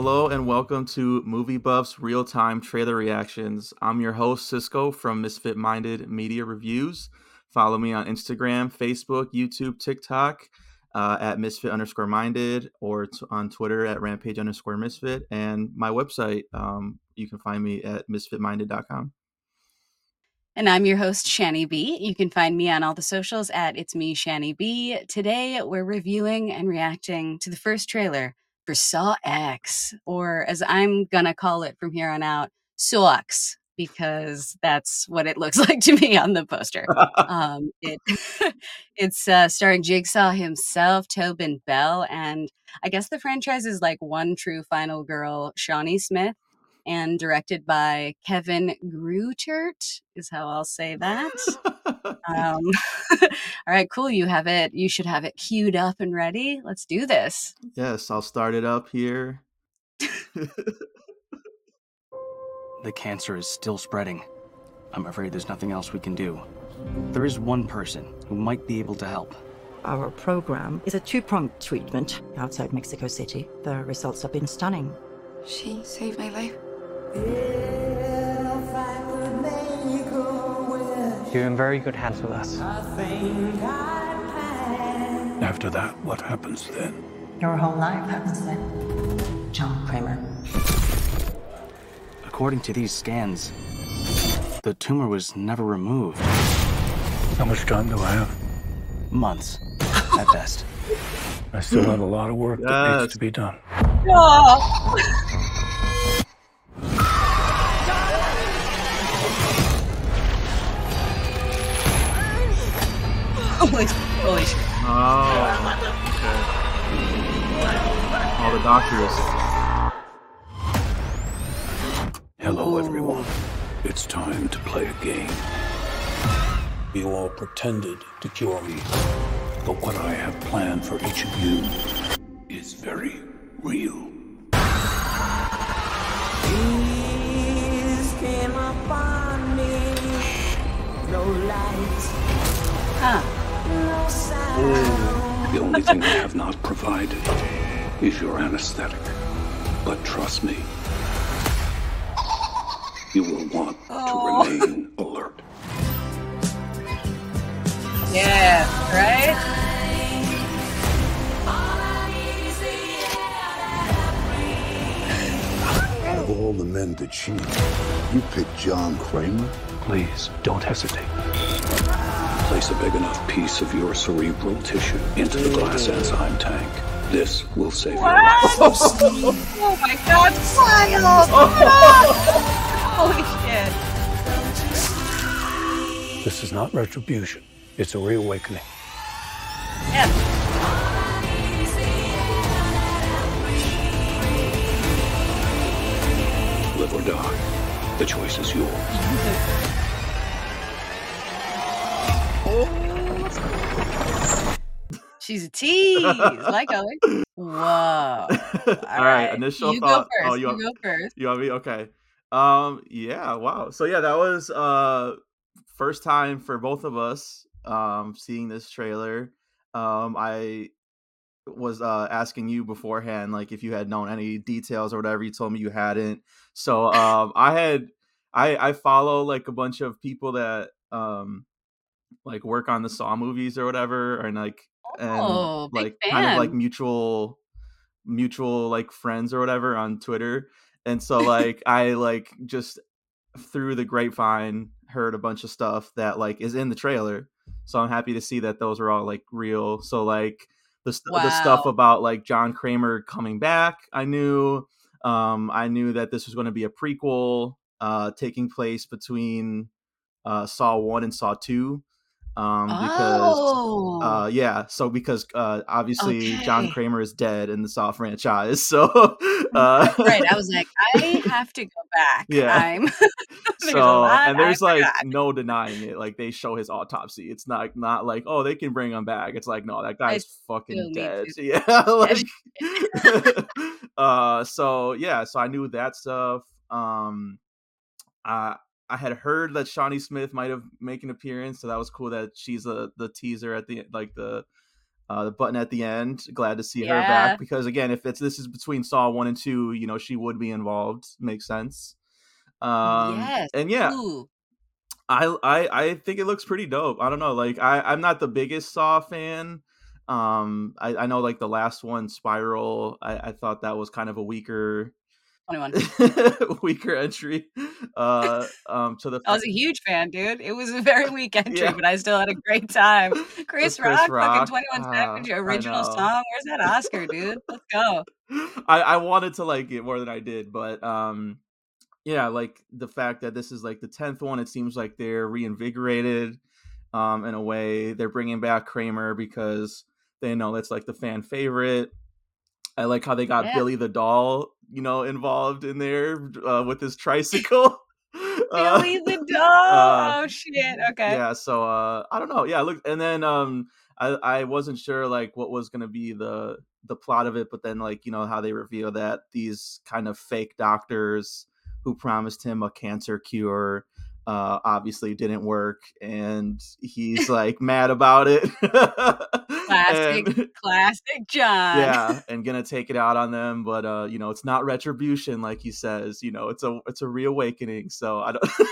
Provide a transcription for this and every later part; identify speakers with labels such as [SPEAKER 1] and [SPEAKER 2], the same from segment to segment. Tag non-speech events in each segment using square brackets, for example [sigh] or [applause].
[SPEAKER 1] Hello and welcome to Movie Buffs Real Time Trailer Reactions. I'm your host, Cisco from Misfit Minded Media Reviews. Follow me on Instagram, Facebook, YouTube, TikTok uh, at Misfit underscore Minded or t- on Twitter at Rampage underscore Misfit. And my website, um, you can find me at misfitminded.com.
[SPEAKER 2] And I'm your host, Shani B. You can find me on all the socials at It's Me, Shani B. Today, we're reviewing and reacting to the first trailer for Saw X, or as I'm gonna call it from here on out, Sawx, because that's what it looks [laughs] like to me on the poster. [laughs] um, it, [laughs] it's uh, starring Jigsaw himself, Tobin Bell, and I guess the franchise is like one true final girl, Shawnee Smith, and directed by Kevin Greutert, is how I'll say that. Um, [laughs] all right, cool. You have it. You should have it queued up and ready. Let's do this.
[SPEAKER 1] yes, I'll start it up here. [laughs]
[SPEAKER 3] The cancer is still spreading. I'm afraid there's nothing else we can do. There is one person who might be able to help.
[SPEAKER 4] Our program is a two pronged treatment outside Mexico City. The results have been stunning.
[SPEAKER 5] She saved my life.
[SPEAKER 6] You're in very good hands with us.
[SPEAKER 7] After that, what happens then?
[SPEAKER 4] Your whole life happens then. John Kramer.
[SPEAKER 3] According to these scans, the tumor was never removed.
[SPEAKER 7] How much time do I have?
[SPEAKER 3] Months, at best.
[SPEAKER 7] I still have a lot of work that needs to be done. [laughs] [laughs]
[SPEAKER 2] Holy, holy shit.
[SPEAKER 1] Oh, okay. All the doctors.
[SPEAKER 7] Hello, everyone. It's time to play a game. You all pretended to cure me, but what I have planned for each of you is very real.
[SPEAKER 2] Huh.
[SPEAKER 7] The only thing I have not provided is your anesthetic. But trust me, you will want to oh. remain alert.
[SPEAKER 2] Yeah, right?
[SPEAKER 8] Out of all the men to cheat, you picked John Kramer?
[SPEAKER 7] Please, don't hesitate. Place a big enough piece of your cerebral tissue into the glass enzyme tank. This will save your life. [laughs]
[SPEAKER 2] Oh my god, wild! [laughs] Holy shit.
[SPEAKER 7] This is not retribution. It's a reawakening.
[SPEAKER 2] Yeah.
[SPEAKER 7] Live or die. The choice is yours. [laughs]
[SPEAKER 2] She's a tease. like Owen. Whoa.
[SPEAKER 1] All right, initial
[SPEAKER 2] you
[SPEAKER 1] thought.
[SPEAKER 2] Go first.
[SPEAKER 1] Oh,
[SPEAKER 2] you,
[SPEAKER 1] you want-
[SPEAKER 2] go first.
[SPEAKER 1] You want me? Okay. Um. Yeah. Wow. So yeah, that was uh first time for both of us um seeing this trailer. Um. I was uh asking you beforehand, like if you had known any details or whatever. You told me you hadn't. So um, I had I I follow like a bunch of people that um like work on the Saw movies or whatever, and like and
[SPEAKER 2] Oh, big
[SPEAKER 1] like kind of like mutual mutual like friends or whatever on Twitter. And so [laughs] like I like just through the grapevine heard a bunch of stuff that like is in the trailer. So I'm happy to see that those are all like real. So like the st- the stuff about like John Kramer coming back, I knew. Um I knew that this was going to be a prequel uh taking place between uh Saw 1 and Saw 2. Um because
[SPEAKER 2] oh.
[SPEAKER 1] uh yeah so because uh obviously john kramer is dead in the saw franchise [laughs] so uh
[SPEAKER 2] right. I was like, I [laughs] have to go back.
[SPEAKER 1] Yeah. [laughs] So and
[SPEAKER 2] I
[SPEAKER 1] there's like
[SPEAKER 2] forgot.
[SPEAKER 1] no denying it like they show his autopsy it's not not like oh they can bring him back it's like no that guy's fucking dead yeah like uh so yeah so i knew that stuff um i i had heard that shawnee smith might have make an appearance so that was cool that she's a the teaser at the like the uh, the button at the end. Glad to see her back because again, if it's this is between Saw one and two, you know she would be involved. Makes sense. Um,
[SPEAKER 2] yes.
[SPEAKER 1] and yeah,
[SPEAKER 2] Ooh.
[SPEAKER 1] I I I think it looks pretty dope. I don't know, like I I'm not the biggest Saw fan. Um, I I know like the last one, Spiral. I I thought that was kind of a weaker
[SPEAKER 2] 21. [laughs]
[SPEAKER 1] weaker entry. Uh, um, to the
[SPEAKER 2] I was a huge fan, dude. It was a very [laughs] weak entry,
[SPEAKER 1] Yeah.
[SPEAKER 2] but I still had a great time. [laughs] Chris,
[SPEAKER 1] Chris
[SPEAKER 2] Rock,
[SPEAKER 1] Rock,
[SPEAKER 2] fucking 21 Savage,
[SPEAKER 1] I
[SPEAKER 2] original song. Where's that Oscar, dude? Let's go.
[SPEAKER 1] I I wanted to like it more than I did, but um, yeah, like the fact that this is like the tenth one, it seems like they're reinvigorated. Um, in a way, they're bringing back Kramer because they know that's like the fan favorite. I like how they got
[SPEAKER 2] Yeah.
[SPEAKER 1] Billy the doll, you know, involved in there uh, with his tricycle. [laughs] Uh,
[SPEAKER 2] Billy the [laughs]
[SPEAKER 1] uh,
[SPEAKER 2] oh shit. Okay.
[SPEAKER 1] yeah so uh i don't know yeah look and then um i i wasn't sure like what was gonna be the the plot of it but then like you know how they reveal that these kind of fake doctors who promised him a cancer cure uh obviously didn't work and he's like mad about it [laughs]
[SPEAKER 2] Classic,
[SPEAKER 1] And-
[SPEAKER 2] classic John.
[SPEAKER 1] yeah and gonna take it out on them but uh you know it's not retribution like he says you know it's a it's a reawakening so i don't [laughs]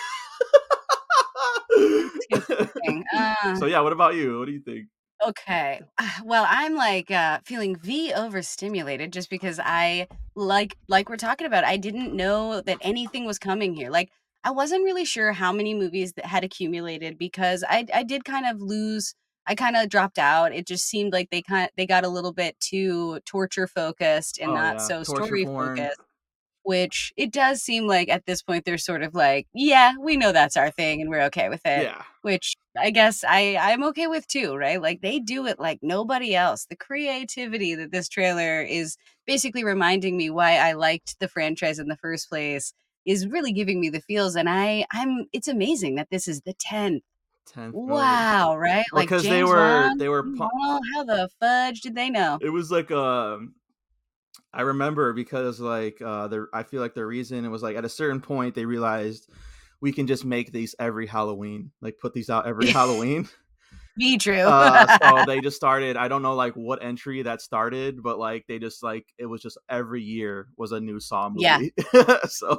[SPEAKER 2] Uh,
[SPEAKER 1] so yeah what about you what do you think
[SPEAKER 2] Okay. [sighs] Well, I'm like uh feeling V overstimulated just because I like like we're talking about, I didn't know that anything was coming here. Like I wasn't really sure how many movies that had accumulated because I I did kind of lose I kind of dropped out. It just seemed like they kind of, they got a little bit too torture focused and
[SPEAKER 1] Oh,
[SPEAKER 2] not
[SPEAKER 1] yeah.
[SPEAKER 2] so
[SPEAKER 1] Torture
[SPEAKER 2] story
[SPEAKER 1] porn.
[SPEAKER 2] focused. Which it does seem like at this point they're sort of like, yeah, we know that's our thing and we're okay with it
[SPEAKER 1] yeah
[SPEAKER 2] which I guess I I'm okay with too, right? Like they do it like nobody else. The creativity that this trailer is basically reminding me why I liked the franchise in the first place is really giving me the feels and I I'm it's amazing that this is the 10th.
[SPEAKER 1] 10th movie.
[SPEAKER 2] Wow, right?
[SPEAKER 1] because
[SPEAKER 2] Like
[SPEAKER 1] 'cause they were- they were pu-
[SPEAKER 2] how the fudge did they know?
[SPEAKER 1] it was like um I remember because like uh the I feel like the reason it was like at a certain point they realized we can just make these every Halloween, like put these out every [laughs] Halloween.
[SPEAKER 2] Be true.
[SPEAKER 1] uh, so [laughs] they just started. I don't know like what entry that started, but like they just like it was just every year was a new Saw movie.
[SPEAKER 2] Yeah. [laughs]
[SPEAKER 1] so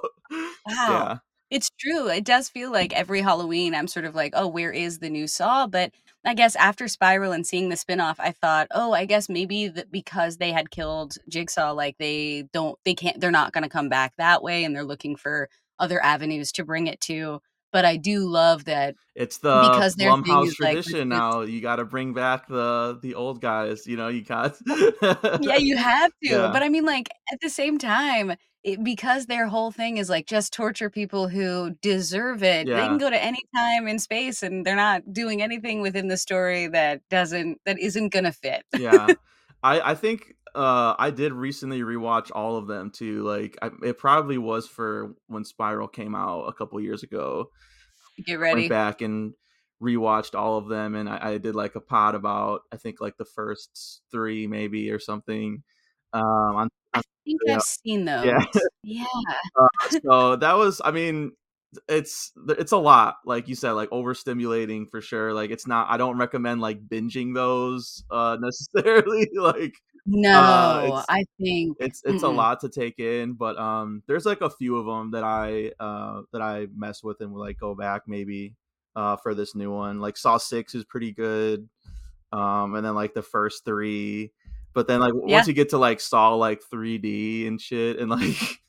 [SPEAKER 2] Wow.
[SPEAKER 1] yeah,
[SPEAKER 2] It's true. It does feel like every Halloween I'm sort of like, oh, where is the new Saw? But I guess after Spiral and seeing the spinoff, I thought, oh, I guess maybe that because they had killed Jigsaw, like they don't, they can't, they're not going to come back that way, and they're looking for other avenues to bring it to. But I do love that.
[SPEAKER 1] it's the
[SPEAKER 2] Because their
[SPEAKER 1] Blumhouse
[SPEAKER 2] like,
[SPEAKER 1] tradition
[SPEAKER 2] this-
[SPEAKER 1] now. You got to bring back the the old guys. You know, you got
[SPEAKER 2] Yeah, you have [laughs] to.
[SPEAKER 1] Yeah.
[SPEAKER 2] But I mean, like at the same time, it, because their whole thing is like just torture people who deserve it. They can go to any time in space, and they're not doing anything within the story that doesn't that isn't gonna fit.
[SPEAKER 1] yeah [laughs] i i think uh i did recently rewatch all of them too like I, it probably was for when spiral came out a couple years ago
[SPEAKER 2] Get ready.
[SPEAKER 1] went back and rewatched all of them and I, I did like a pod about i think like the first three maybe or something um on,
[SPEAKER 2] I think [laughs]
[SPEAKER 1] Yeah.
[SPEAKER 2] I've seen those.
[SPEAKER 1] Yeah.
[SPEAKER 2] Yeah.
[SPEAKER 1] so that was i mean it's it's a lot like you said like overstimulating for sure like it's not i don't recommend like binging those uh [laughs] necessarily like
[SPEAKER 2] No,
[SPEAKER 1] it's-
[SPEAKER 2] I think
[SPEAKER 1] it's it's a
[SPEAKER 2] Mm-mm.
[SPEAKER 1] lot to take in but um there's like a few of them that i uh that i mess with and will like go back maybe uh for this new one like saw six is pretty good um and then like the first three but then like
[SPEAKER 2] Yeah.
[SPEAKER 1] once you get to like saw like 3d and shit and like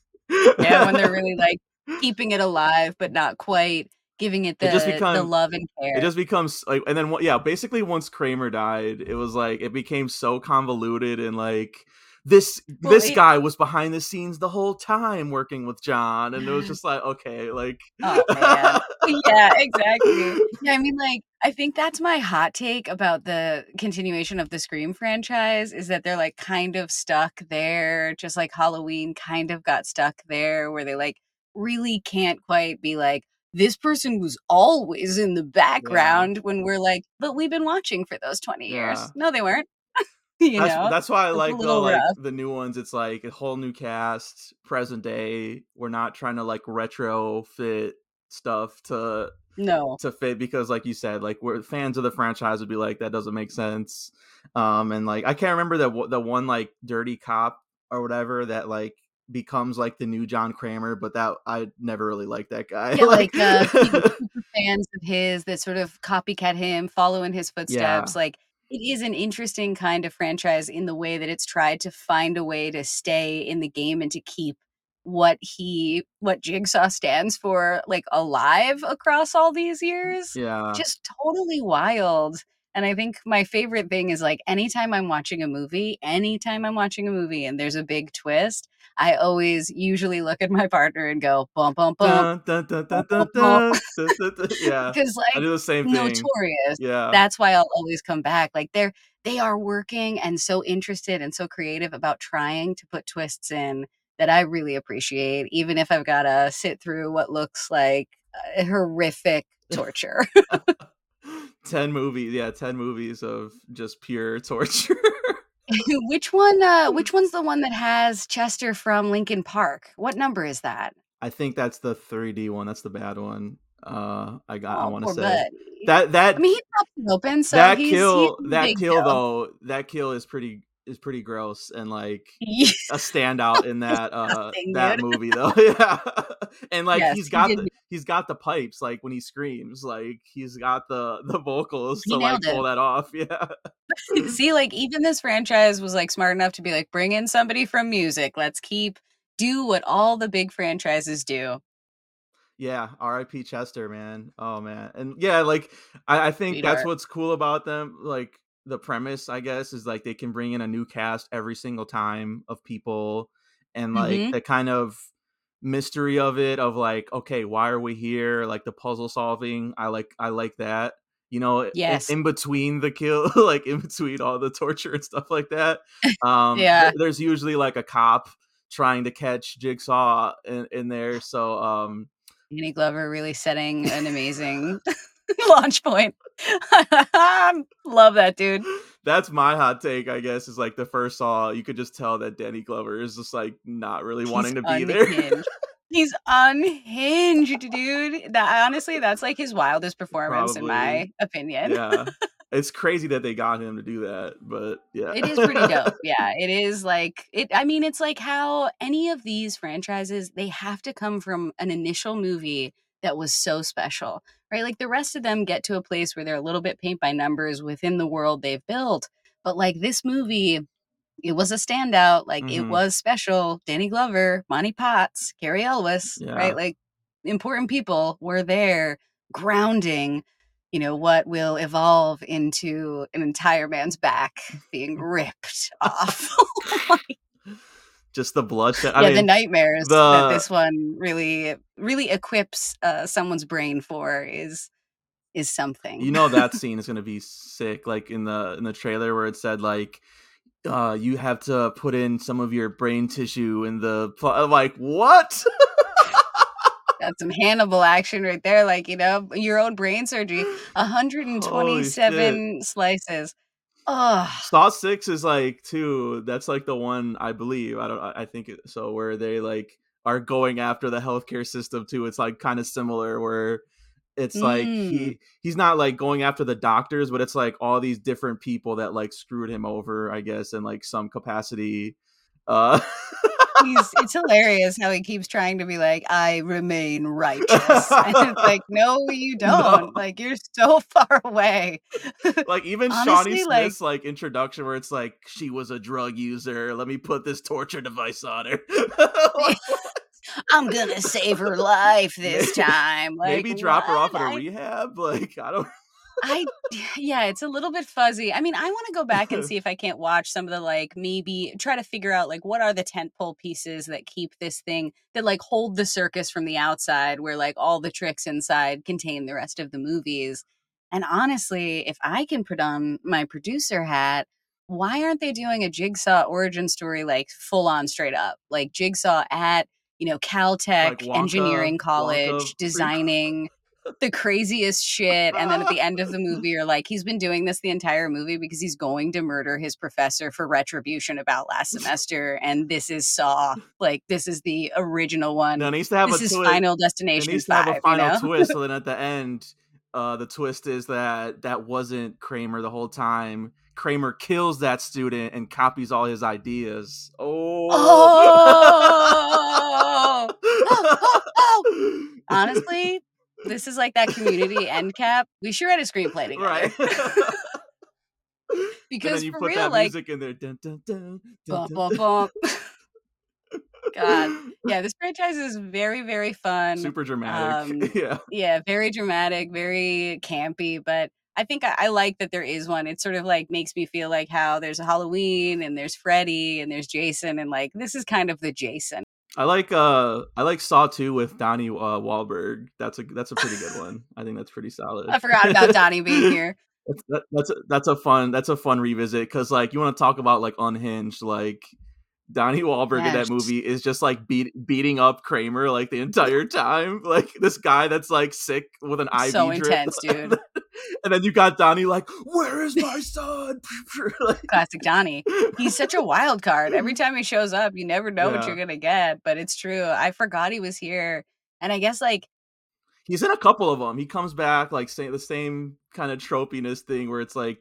[SPEAKER 2] yeah, when they're [laughs] really like keeping it alive, but not quite giving it the
[SPEAKER 1] It just
[SPEAKER 2] the love and care.
[SPEAKER 1] it just becomes like and then yeah basically once kramer died it was like it became so convoluted and like this
[SPEAKER 2] Well,
[SPEAKER 1] this
[SPEAKER 2] it-
[SPEAKER 1] guy was behind the scenes the whole time working with john and it was [sighs] just like okay like
[SPEAKER 2] Oh yeah, exactly. Yeah, I mean like I think that's my hot take about the continuation of the Scream franchise is that they're like kind of stuck there, just like Halloween kind of got stuck there where they like really can't quite be like this person was always in the background when we're like, but we've been watching for those 20 years.
[SPEAKER 1] Yeah.
[SPEAKER 2] No, they weren't. [laughs] you
[SPEAKER 1] that's,
[SPEAKER 2] know?
[SPEAKER 1] that's why I
[SPEAKER 2] It's
[SPEAKER 1] like the
[SPEAKER 2] little
[SPEAKER 1] like
[SPEAKER 2] rough.
[SPEAKER 1] the new ones. It's like a whole new cast, present day. We're not trying to like retrofit stuff to
[SPEAKER 2] No.
[SPEAKER 1] to fit because like you said like we're fans of the franchise would be like that doesn't make sense um and like i can't remember the the one like dirty cop or whatever that like becomes like the new john kramer but that i never really liked that guy
[SPEAKER 2] Yeah, like uh, [laughs] fans of his that sort of copycat him, follow in his footsteps. Like it is an interesting kind of franchise in the way that it's tried to find a way to stay in the game and to keep what he what Jigsaw stands for like alive across all these years.
[SPEAKER 1] yeah
[SPEAKER 2] Just totally wild. And I think my favorite thing is like anytime I'm watching a movie, anytime I'm watching a movie and there's a big twist, I always usually look at my partner and go bum bum bum.
[SPEAKER 1] Yeah.
[SPEAKER 2] Because like I
[SPEAKER 1] do the same thing.
[SPEAKER 2] notorious.
[SPEAKER 1] Yeah.
[SPEAKER 2] That's why I'll always come back. Like they're they are working and so interested and so creative about trying to put twists in that I really appreciate, even if I've gotta sit through what looks like uh, horrific torture. [laughs] [laughs]
[SPEAKER 1] 10 movies yeah 10 movies of just pure [laughs] torture. [laughs]
[SPEAKER 2] Which one uh which one's the one that has chester from linkin park? What number is that?
[SPEAKER 1] I think that's the 3d one that's the bad one uh i got i
[SPEAKER 2] oh
[SPEAKER 1] want to say.
[SPEAKER 2] Buddy.
[SPEAKER 1] that that
[SPEAKER 2] i mean he pops open so
[SPEAKER 1] that
[SPEAKER 2] he's,
[SPEAKER 1] kill that
[SPEAKER 2] big
[SPEAKER 1] kill though that kill is pretty is pretty gross and like a [laughs] standout in that uh that movie though [laughs] [laughs] yeah and like
[SPEAKER 2] Yes,
[SPEAKER 1] he's
[SPEAKER 2] he
[SPEAKER 1] got
[SPEAKER 2] did
[SPEAKER 1] the he's got the pipes like when he screams like he's got the the vocals
[SPEAKER 2] He
[SPEAKER 1] to like
[SPEAKER 2] it.
[SPEAKER 1] pull that off yeah
[SPEAKER 2] See, like even this franchise was like smart enough to be like, bring in somebody from music. Let's keep do what all the big franchises do.
[SPEAKER 1] Yeah, R.I.P. Chester, man. Oh man, and yeah, like I, I think that's what's cool about them. Like the premise, I guess, is like they can bring in a new cast every single time of people, and like
[SPEAKER 2] Mhm.
[SPEAKER 1] the kind of mystery of it, of like, okay, why are we here? Like the puzzle solving. I like, I like that. You know,
[SPEAKER 2] Yes.
[SPEAKER 1] in, between the kill, [laughs] like in between all the torture and stuff like that. [laughs] Um,
[SPEAKER 2] Yeah.
[SPEAKER 1] there's usually like a cop trying to catch Jigsaw in, in there. So, um,
[SPEAKER 2] Danny Glover really setting an amazing [laughs] [laughs] launch point. [laughs] Love that dude.
[SPEAKER 1] that's my hot take, I guess, is like the first saw, you could just tell that Danny Glover is just like not really wanting to
[SPEAKER 2] He's
[SPEAKER 1] be there.
[SPEAKER 2] He's unhinged, [laughs] dude. That honestly, that's like his wildest performance in my opinion.
[SPEAKER 1] yeah. It's crazy that they got him to do that, but yeah.
[SPEAKER 2] It is pretty dope. Yeah, it is like it I mean it's like how any of these franchises they have to come from an initial movie that was so special. Right? Like the rest of them get to a place where they're a little bit paint by numbers within the world they've built. But like this movie it was a standout. Like it
[SPEAKER 1] Mhm.
[SPEAKER 2] was special. Danny Glover, Monty Potts, Cary Elwes,
[SPEAKER 1] Yeah.
[SPEAKER 2] right? Like important people were there grounding, you know, what will evolve into an entire man's back being ripped off. [laughs] [laughs]
[SPEAKER 1] just the bloodshed.
[SPEAKER 2] yeah,
[SPEAKER 1] I
[SPEAKER 2] the nightmares
[SPEAKER 1] the-
[SPEAKER 2] that this one really, really equips uh, someone's brain for is is something.
[SPEAKER 1] you know that [laughs] scene is gonna be sick. Like in the in the trailer where it said like uh you have to put in some of your brain tissue in the pl-. I'm like what [laughs]
[SPEAKER 2] That's some Hannibal action right there. Like, you know, your own brain surgery. 127 slices. Oh,
[SPEAKER 1] Saw six is like two. That's like the one I believe. I don't. I think it, so. Where they like are going after the healthcare system too. It's like kind of similar. Where it's like
[SPEAKER 2] Mm.
[SPEAKER 1] he he's not like going after the doctors, but it's like all these different people that like screwed him over. I guess in like some capacity. Uh,
[SPEAKER 2] he's, it's [laughs] hilarious how he keeps trying to be like, I remain righteous. [laughs] And it's like, no, you [laughs] don't.
[SPEAKER 1] No.
[SPEAKER 2] Like, you're so far away.
[SPEAKER 1] like even
[SPEAKER 2] Honestly,
[SPEAKER 1] Shawnee
[SPEAKER 2] like-
[SPEAKER 1] Smith's like introduction, where it's like she was a drug user. Let me put this torture device on her. Like,
[SPEAKER 2] I'm going to save her life this
[SPEAKER 1] Maybe-
[SPEAKER 2] time. Like,
[SPEAKER 1] maybe drop her off at a
[SPEAKER 2] I-
[SPEAKER 1] rehab. Like I don't.
[SPEAKER 2] I yeah, it's a little bit fuzzy. I mean, I want to go back and [laughs] see if I can't watch some of the like maybe try to figure out like what are the tentpole pieces that keep this thing that like hold the circus from the outside where like all the tricks inside contain the rest of the movies. And honestly, if I can put on my producer hat, why aren't they doing a Jigsaw origin story like full on straight up? Like Jigsaw at, you know, Caltech
[SPEAKER 1] Like Wonka-
[SPEAKER 2] Engineering College
[SPEAKER 1] prequel.
[SPEAKER 2] designing the craziest shit. And then at the end of the [laughs] movie, you're like, he's been doing this the entire movie because he's going to murder his professor for retribution about last semester. And this is Saw. Like, this is the original one.
[SPEAKER 1] No, it needs to have
[SPEAKER 2] this
[SPEAKER 1] a
[SPEAKER 2] is
[SPEAKER 1] twist.
[SPEAKER 2] Final
[SPEAKER 1] It
[SPEAKER 2] Destination
[SPEAKER 1] needs to
[SPEAKER 2] 5.
[SPEAKER 1] have a final
[SPEAKER 2] you know?
[SPEAKER 1] twist. So then at [laughs] the end, uh, the twist is that that wasn't Kramer the whole time. Kramer kills that student and copies all his ideas. Oh.
[SPEAKER 2] Oh! [laughs] Oh, oh, Honestly, this is like that community end cap. We should write a screenplay [laughs] together.
[SPEAKER 1] right. [laughs]
[SPEAKER 2] Because
[SPEAKER 1] you
[SPEAKER 2] for
[SPEAKER 1] put
[SPEAKER 2] real,
[SPEAKER 1] that
[SPEAKER 2] like,
[SPEAKER 1] music in there. Dun, dun, dun, dun,
[SPEAKER 2] bump,
[SPEAKER 1] dun,
[SPEAKER 2] bump, bump. God. [laughs] Yeah, this franchise is very, very fun.
[SPEAKER 1] Super dramatic.
[SPEAKER 2] Um,
[SPEAKER 1] yeah.
[SPEAKER 2] yeah, very dramatic, very campy, but I think I, I like that there is one. It sort of like makes me feel like how there's a Halloween and there's Freddy and there's Jason and like this is kind of the Jason.
[SPEAKER 1] I like uh I like Saw 2 with Donnie uh, Wahlberg. That's a that's a pretty good [laughs] one. I think that's pretty solid.
[SPEAKER 2] I forgot about [laughs] Donnie being here.
[SPEAKER 1] That's that, that's a, that's a fun that's a fun revisit because like you want to talk about like unhinged like Donnie Wahlberg in that movie is just like beat, beating up Kramer like the entire time [laughs] like this guy that's like sick with an IV
[SPEAKER 2] So
[SPEAKER 1] drip.
[SPEAKER 2] intense, dude. [laughs]
[SPEAKER 1] and then you got Donnie like where is my son [laughs] like,
[SPEAKER 2] Classic Donnie. He's such a wild card. Every time he shows up, you never know what you're gonna get. But it's true. I forgot he was here. And I guess like
[SPEAKER 1] he's in a couple of them. He comes back like say the same kind of tropiness thing where it's like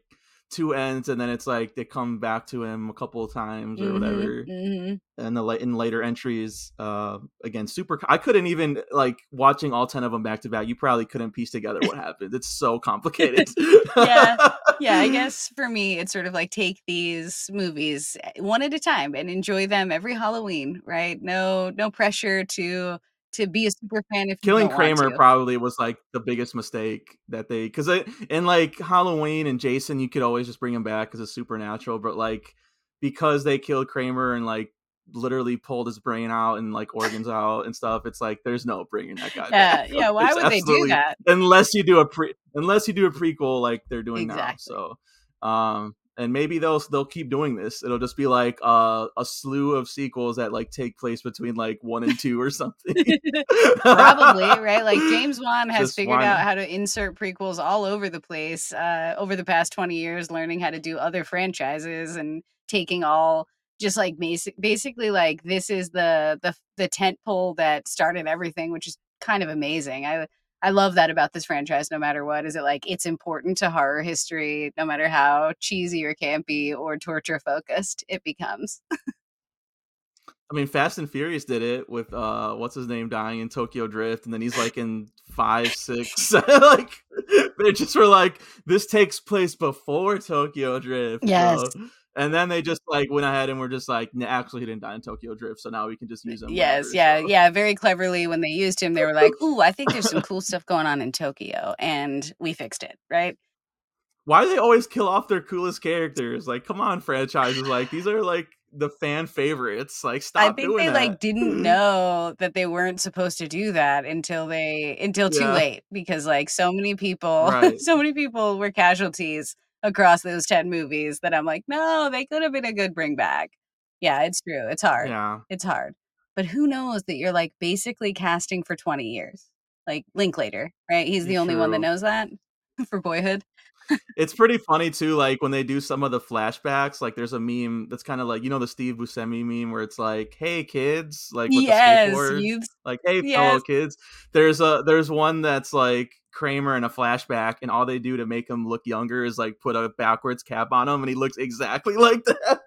[SPEAKER 1] two ends and then it's like they come back to him a couple of times or
[SPEAKER 2] mhm,
[SPEAKER 1] whatever.
[SPEAKER 2] mhm.
[SPEAKER 1] And the in later entries, uh, again, super. I couldn't even like watching all ten of them back to back. You probably couldn't piece together what [laughs] happened. It's so complicated. [laughs]
[SPEAKER 2] Yeah. yeah, I [laughs] guess for me, it's sort of like take these movies eh, one at a time and enjoy them every Halloween, right? No, no pressure to to be a super fan if
[SPEAKER 1] Killing Kramer probably was like the biggest mistake that they because in like Halloween and Jason, you could always just bring him back because it's supernatural. But like because they killed Kramer and like literally pulled his brain out and like organs out and stuff, it's like there's no bringing that guy
[SPEAKER 2] Yeah,
[SPEAKER 1] back.
[SPEAKER 2] yeah. Why would they do that?
[SPEAKER 1] Unless you do a pre, unless you do a prequel like they're doing now. So, um, and maybe they'll they'll keep doing this. It'll just be like uh, a slew of sequels that like take place between like one and two or something. [laughs]
[SPEAKER 2] Probably, right? Like James Wan has
[SPEAKER 1] Just
[SPEAKER 2] figured out how to insert prequels all over the place uh, over the past 20 years, learning how to do other franchises and taking all just like basic, basically like this is the the the tent pole that started everything, which is kind of amazing. I I love that about this franchise. No matter what, is it like it's important to horror history, no matter how cheesy or campy or torture focused it becomes.
[SPEAKER 1] I mean, Fast and Furious did it with uh, what's his name dying in Tokyo Drift, and then he's like in five, six, [laughs] like they just were like, this takes place before Tokyo Drift.
[SPEAKER 2] Yes.
[SPEAKER 1] so- and then they just like went ahead and were just like, nah, actually, he didn't die in Tokyo Drift, so now we can just use him.
[SPEAKER 2] Yes,
[SPEAKER 1] whenever,"
[SPEAKER 2] yeah,
[SPEAKER 1] so-
[SPEAKER 2] yeah. Very cleverly, when they used him, they were like, "Ooh, I think there's some cool stuff going on in Tokyo," and we fixed it, right?
[SPEAKER 1] Why do they always kill off their coolest characters? Like, come on, franchises. Like, these are like the fan favorites. Like, stop
[SPEAKER 2] I think they
[SPEAKER 1] that.
[SPEAKER 2] like didn't [laughs] know that they weren't supposed to do that until they until too
[SPEAKER 1] Yeah.
[SPEAKER 2] late because like so many people,
[SPEAKER 1] Right. [laughs]
[SPEAKER 2] so many people were casualties across those ten movies that I'm like, no, they could have been a good bring back. Yeah, it's true. It's hard.
[SPEAKER 1] Yeah.
[SPEAKER 2] It's hard. But who knows that you're like basically casting for 20 years? Like Linklater, right? He's the only one that knows that [laughs] for Boyhood.
[SPEAKER 1] It's pretty funny too, like when they do some of the flashbacks. Like, there's a meme that's kind of like you know the Steve Buscemi meme where it's like, "Hey kids," like with
[SPEAKER 2] yes,
[SPEAKER 1] the skateboard, like, "Hey fellow kids." There's a there's one that's like Kramer in a flashback, and all they do to make him look younger is like put a backwards cap on him, and he looks exactly [laughs] like that.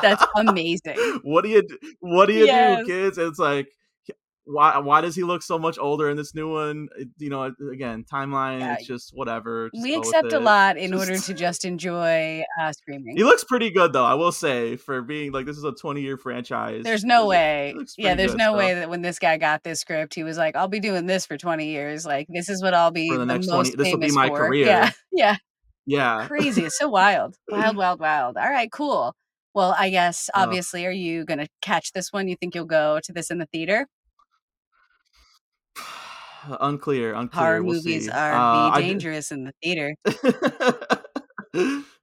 [SPEAKER 2] that's amazing.
[SPEAKER 1] what do you what do you
[SPEAKER 2] Yes.
[SPEAKER 1] do, kids? It's like. Why, why does he look so much older in this new one? It- you know, again, timeline.
[SPEAKER 2] Yeah,
[SPEAKER 1] It's just whatever. just
[SPEAKER 2] we accept a lot in order to just enjoy uh, screaming.
[SPEAKER 1] He looks pretty good though, I will say, for being like this is a 20 year franchise.
[SPEAKER 2] There's no way. Yeah, there's
[SPEAKER 1] good,
[SPEAKER 2] no
[SPEAKER 1] so,
[SPEAKER 2] way that when this guy got this script, he was like, "I'll be doing this for 20 years. Like, this is what I'll be
[SPEAKER 1] For the
[SPEAKER 2] the,
[SPEAKER 1] next
[SPEAKER 2] most
[SPEAKER 1] 20 this will be my
[SPEAKER 2] for." [laughs]
[SPEAKER 1] career.
[SPEAKER 2] Yeah, yeah,
[SPEAKER 1] Yeah.
[SPEAKER 2] crazy. It's so wild, [laughs] wild, wild, wild. All right, cool. Well, I guess
[SPEAKER 1] Uh.
[SPEAKER 2] obviously, are you gonna catch this one? You think you'll go to this in the theater?
[SPEAKER 1] Unclear, unclear.
[SPEAKER 2] Horror
[SPEAKER 1] we'll
[SPEAKER 2] movies
[SPEAKER 1] see.
[SPEAKER 2] are
[SPEAKER 1] Uh,
[SPEAKER 2] be
[SPEAKER 1] I d-
[SPEAKER 2] dangerous in the theater. [laughs]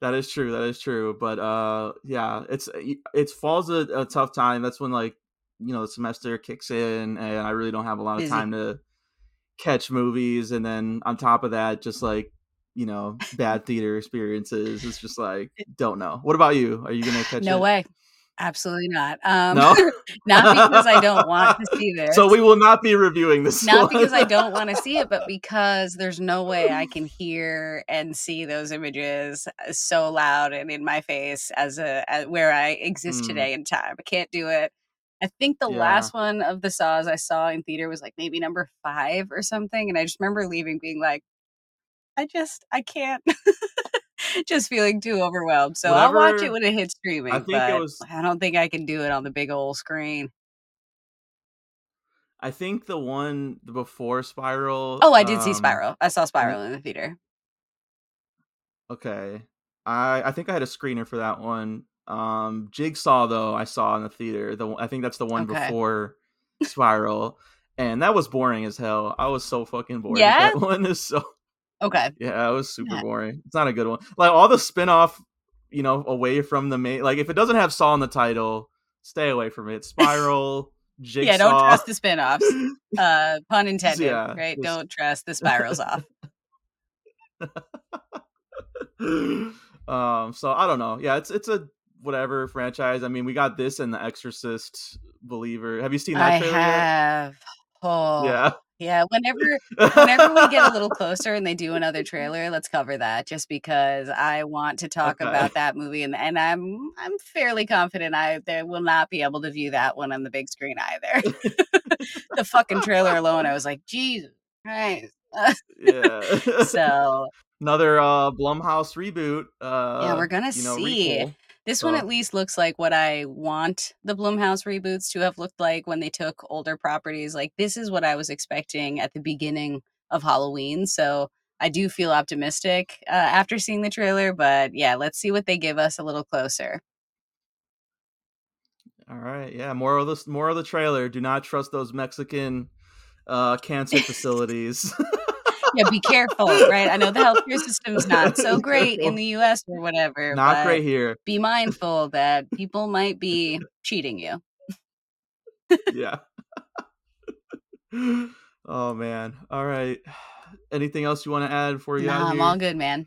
[SPEAKER 1] that is true. That is true. But uh, yeah, it's it's fall's a, a tough time. That's when like you know the semester kicks in, and I really don't have a lot of
[SPEAKER 2] Busy.
[SPEAKER 1] time to catch movies, and then on top of that, just like you know, bad theater experiences. It's just like [laughs] don't know. What about you? Are you gonna catch
[SPEAKER 2] No
[SPEAKER 1] it?
[SPEAKER 2] way. Absolutely not. Um,
[SPEAKER 1] No? [laughs]
[SPEAKER 2] not because I don't want to see this. [laughs]
[SPEAKER 1] So we will not be reviewing this. [laughs]
[SPEAKER 2] not because I don't want to see it, but because there's no way I can hear and see those images uh, so loud and in my face as a as where I exist
[SPEAKER 1] Mm.
[SPEAKER 2] today in time. I can't do it. I think the
[SPEAKER 1] Yeah.
[SPEAKER 2] last one of the saws I saw in theater was like maybe number five or something, and I just remember leaving being like, I just I can't. Just feeling too overwhelmed. So I'll watch it when it hits streaming.
[SPEAKER 1] I think it was-
[SPEAKER 2] I don't think I can do it on the big old screen.
[SPEAKER 1] I think the one before Spiral.
[SPEAKER 2] Oh, I did see
[SPEAKER 1] um,
[SPEAKER 2] Spiral. I saw Spiral in the theater.
[SPEAKER 1] Okay. I I think I had a screener for that one. Um Jigsaw though I saw in the theater. The I think that's the one
[SPEAKER 2] Okay.
[SPEAKER 1] before Spiral. And that was boring as hell. I was so fucking bored.
[SPEAKER 2] Yeah?
[SPEAKER 1] That [laughs] one is so
[SPEAKER 2] Okay.
[SPEAKER 1] yeah, it was super
[SPEAKER 2] Yeah.
[SPEAKER 1] boring. It's not a good one. Like all the spin-off, you know, away from the main like if it doesn't have Saw in the title, stay away from it. [laughs] Spiral, Jigsaw.
[SPEAKER 2] Yeah, don't trust the spin-offs. [laughs] Uh pun intended,
[SPEAKER 1] Yeah,
[SPEAKER 2] right?
[SPEAKER 1] just-
[SPEAKER 2] Don't trust the [laughs] spirals off.
[SPEAKER 1] um so i don't know yeah it's it's a whatever franchise i mean we got this and the exorcist believer have you seen that
[SPEAKER 2] I
[SPEAKER 1] trailer yet?
[SPEAKER 2] have. Oh,
[SPEAKER 1] yeah
[SPEAKER 2] yeah. Whenever, whenever we get a little [laughs] closer and they do another trailer, let's cover that. Just because I want to talk
[SPEAKER 1] Okay.
[SPEAKER 2] about that movie, and and I'm I'm fairly confident I they will not be able to view that one on the big screen either. [laughs] the fucking trailer alone, I was like, Jesus Christ.
[SPEAKER 1] yeah [laughs]
[SPEAKER 2] so
[SPEAKER 1] another uh blumhouse reboot uh yeah,
[SPEAKER 2] we're gonna
[SPEAKER 1] you know,
[SPEAKER 2] see.
[SPEAKER 1] requel.
[SPEAKER 2] This one at least looks like what I want the Blumhouse reboots to have looked like when they took older properties. Like this is what I was expecting at the beginning of Halloween. So I do feel optimistic uh, after seeing the trailer. But yeah, let's see what they give us a little closer.
[SPEAKER 1] all right yeah more of this more of the trailer do not trust those mexican uh cancer facilities [laughs]
[SPEAKER 2] Yeah, be careful, right? I know the healthcare system's not so [laughs] great in the U.S. or whatever.
[SPEAKER 1] not
[SPEAKER 2] but
[SPEAKER 1] great here
[SPEAKER 2] Be mindful that people might be cheating you.
[SPEAKER 1] yeah. [laughs] oh man. All right. [sighs] Anything else you want to add before you?
[SPEAKER 2] Nah, I'm all good, man.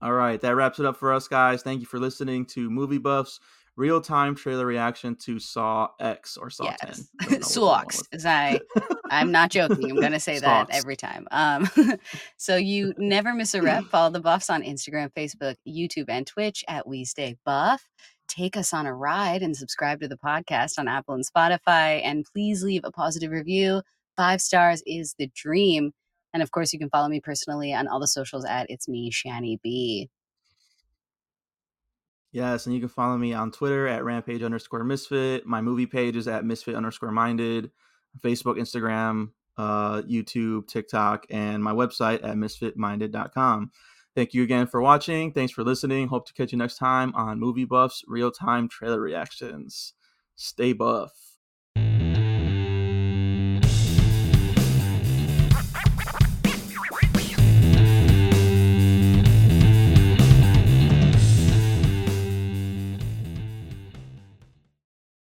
[SPEAKER 1] All right, that wraps it up for us, guys. Thank you for listening to Movie Buffs real time trailer reaction to Saw X or Saw
[SPEAKER 2] yes.
[SPEAKER 1] 10. Don't know what the one
[SPEAKER 2] Sawks,
[SPEAKER 1] was.
[SPEAKER 2] as I I'm not joking. I'm gonna say that every time. Um, [laughs] so you never miss a rep. [clears throat] Follow the buffs on Instagram, Facebook, YouTube, and Twitch at We Stay Buff. Take us on a ride and subscribe to the podcast on Apple and Spotify. And please leave a positive review. Five stars is the dream. And of course, you can follow me personally on all the socials at It's Me, Shani B.
[SPEAKER 1] Yes, and you can follow me on Twitter at rampage underscore misfit. My movie page is at misfit underscore minded. Facebook, Instagram, uh, YouTube, TikTok, and my website at misfitminded.com. Thank you again for watching. Thanks for listening. Hope to catch you next time on Movie Buffs Real Time Trailer Reactions. Stay buff.